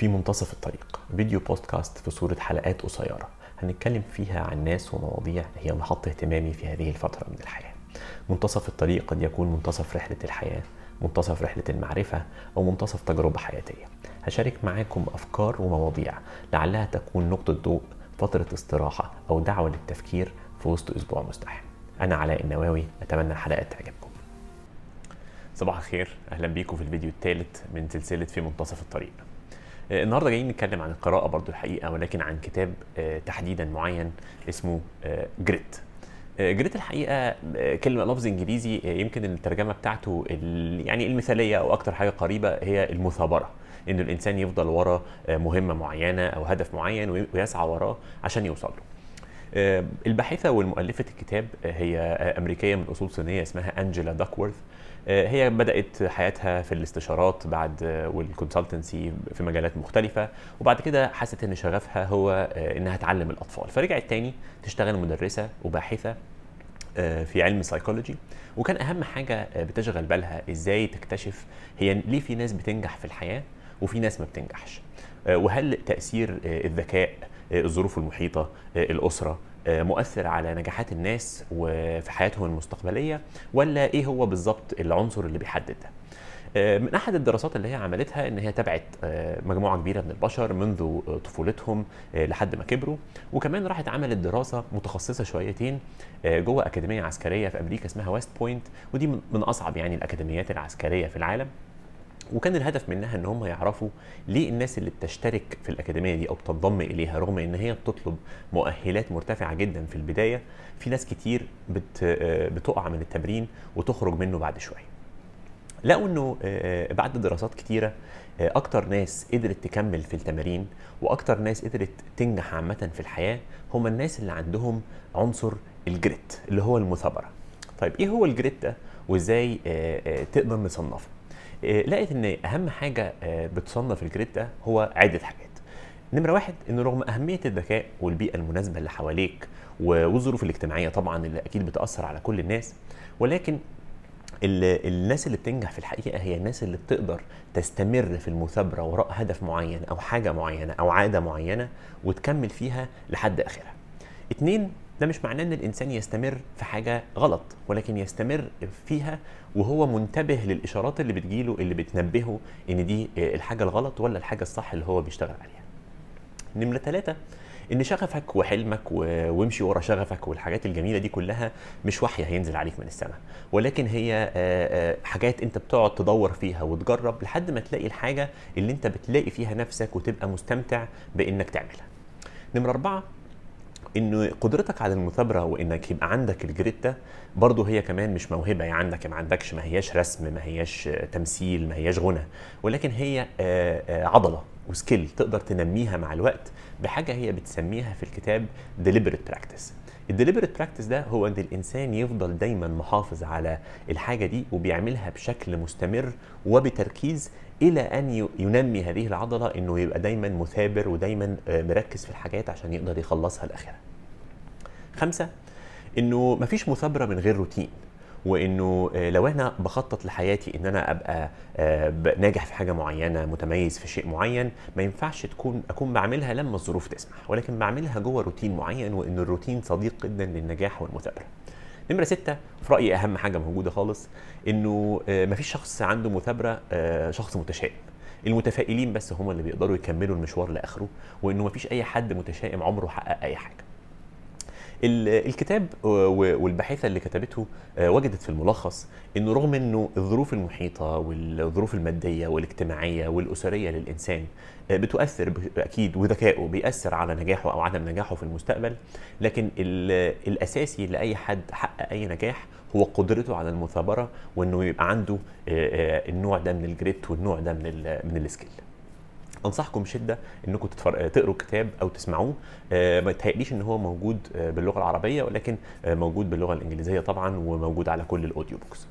في منتصف الطريق. فيديو بودكاست في صورة حلقات قصيرة. هنتكلم فيها عن ناس ومواضيع هي محط اهتمامي في هذه الفترة من الحياة. منتصف الطريق قد يكون منتصف رحلة الحياة منتصف رحلة المعرفة أو منتصف تجربة حياتية. هشارك معاكم أفكار ومواضيع لعلها تكون نقطة ضوء فترة استراحة أو دعوة للتفكير في وسط أسبوع مزدحم أنا علاء النواوي أتمنى الحلقات تعجبكم. صباح الخير. أهلا بيكم في الفيديو الثالث من سلسلة في منتصف الطريق. النهارده جايين نتكلم عن القراءة برضو الحقيقة ولكن عن كتاب آه، تحديدا معين اسمه جريت. جريت آه، كلمة لفظ إنجليزي آه، يمكن الترجمة بتاعته يعني المثالية أو أكتر حاجة قريبة هي المثابرة إنه الإنسان يفضل ورا آه، مهمة معينة أو هدف معين وي- ويسعى وراه عشان يوصل له. آه، الباحثة والمؤلفة الكتاب آه، هي آه، أمريكية من أصول صينية اسمها أنجيلا داكورث. هي بدأت حياتها في الاستشارات بعد وال consultancy في مجالات مختلفة. وبعد كده حست إن شغفها هو إنها تعلم الأطفال. فرجعت تاني تشتغل مدرسة وباحثة آه، في علم السايكولوجي وكان أهم حاجة بتشغل بالها إزاي تكتشف هي ليه في ناس بتنجح في الحياة وفي ناس ما بتنجحش. وهل تأثير الذكاء الظروف المحيطة الأسرة مؤثر على نجاحات الناس وفي حياتهم المستقبلية ولا إيه هو بالظبط العنصر اللي بيحدد ده؟ آه، من أحد الدراسات اللي هي عملتها إن هي تابعت آه، مجموعة كبيرة من البشر منذ آه، طفولتهم آه، لحد ما كبروا وكمان راحت عملت دراسة متخصصة شويتين آه، جوه أكاديمية عسكرية في أمريكا اسمها ويست بوينت ودي من أصعب يعني الأكاديميات العسكرية في العالم. وكان الهدف منها إن هم يعرفوا ليه الناس اللي بتشترك في الأكاديمية دي أو بتنضم إليها رغم إن هي بتطلب مؤهلات مرتفعة جدا في البداية في ناس كتير بت آه، بتقع من التمرين وتخرج منه بعد شوية. لقوا إنه آه، بعد دراسات كتيرة آه، أكتر ناس قدرت تكمل في التمارين وأكتر ناس قدرت تنجح عامة في الحياة هم الناس اللي عندهم عنصر الجريت اللي هو المثابرة. طيب إيه هو الجريت ده؟ وإزاي آه، آه، تقدر نصنفه؟ آه، لقيت إن أهم حاجة آه، بتصنف الجريت ده هو عدة حاجات نمرة واحد إن رغم أهمية الذكاء والبيئة المناسبة اللي حواليك والظروف الاجتماعية طبعا اللي أكيد بتأثر على كل الناس ولكن ال- الناس اللي بتنجح في الحقيقة هي الناس اللي بتقدر تستمر في المثابرة وراء هدف معين أو حاجة معينة أو عادة معينة وتكمل فيها لحد آخرها. اتنين ده مش معناه إن الإنسان يستمر في حاجة غلط ولكن يستمر فيها وهو منتبه للإشارات اللي بتجيله اللي بتنبهه إن دي آه، الحاجة الغلط ولا الحاجة الصح اللي هو بيشتغل عليها. نمرة ثلاثة إن شغفك وحلمك وامشي ورا شغفك والحاجات الجميلة دي كلها مش وحي هينزل عليك من السماء ولكن هي آه، آه، حاجات أنت بتقعد تدور فيها وتجرب لحد ما تلاقي الحاجة اللي أنت بتلاقي فيها نفسك وتبقى مستمتع بإنك تعملها نمرة أربعة ان قدرتك على المثابرة وإنك يبقى عندك الجريت ده برضه هي كمان مش موهبة. يعني عندك ما عندكش ما هياش رسم ما هياش تمثيل ما هياش غنى. ولكن هي آه، آه، عضلة و skill تقدر تنميها مع الوقت بحاجة هي بتسميها في الكتاب deliberate practice. ال deliberate practice ده هو إن الإنسان يفضل دايما محافظ على الحاجة دي وبيعملها بشكل مستمر وبتركيز إلى أن ينمي هذه العضلة إنه يبقى دايما مثابر ودايما آه، مركز في الحاجات عشان يقدر يخلصها لآخرها. خمسة إنه مفيش مثابرة من غير روتين وإنه آه، لو أنا بخطط لحياتي إن أنا أبقى آه، ناجح في حاجة معينة متميز في شيء معين ما ينفعش تكون أكون بعملها لما الظروف تسمح ولكن بعملها جوه روتين معين وإن الروتين صديق جدا للنجاح والمثابرة. نمرة ستة في رأيي أهم حاجة موجودة خالص إنه آه، مفيش شخص عنده مثابرة آه، شخص متشائم. المتفائلين بس هم اللي بيقدروا يكملوا المشوار لآخره وإنه مفيش أي حد متشائم عمره حقق أي حاجة. ال- الكتاب والباحثة اللي كتبته آه، وجدت في الملخص انه رغم إنه الظروف المحيطة والظروف المادية والاجتماعية والأسرية للإنسان آه، بتؤثر أكيد وذكائه بيأثر على نجاحه أو عدم نجاحه في المستقبل لكن ال- الأساسي لأي حد حقق أي نجاح هو قدرته على المثابرة وإنه يبقى عنده آه، النوع ده من الجريت والنوع ده من من السكيل أنصحكم بشدة إنكم تتفر... تقروا الكتاب أو تسمعوه. آه، ما يتهيأليش إن هو موجود آه، باللغة العربية ولكن آه، موجود باللغة الإنجليزية طبعا وموجود على كل الأوديو بوكس.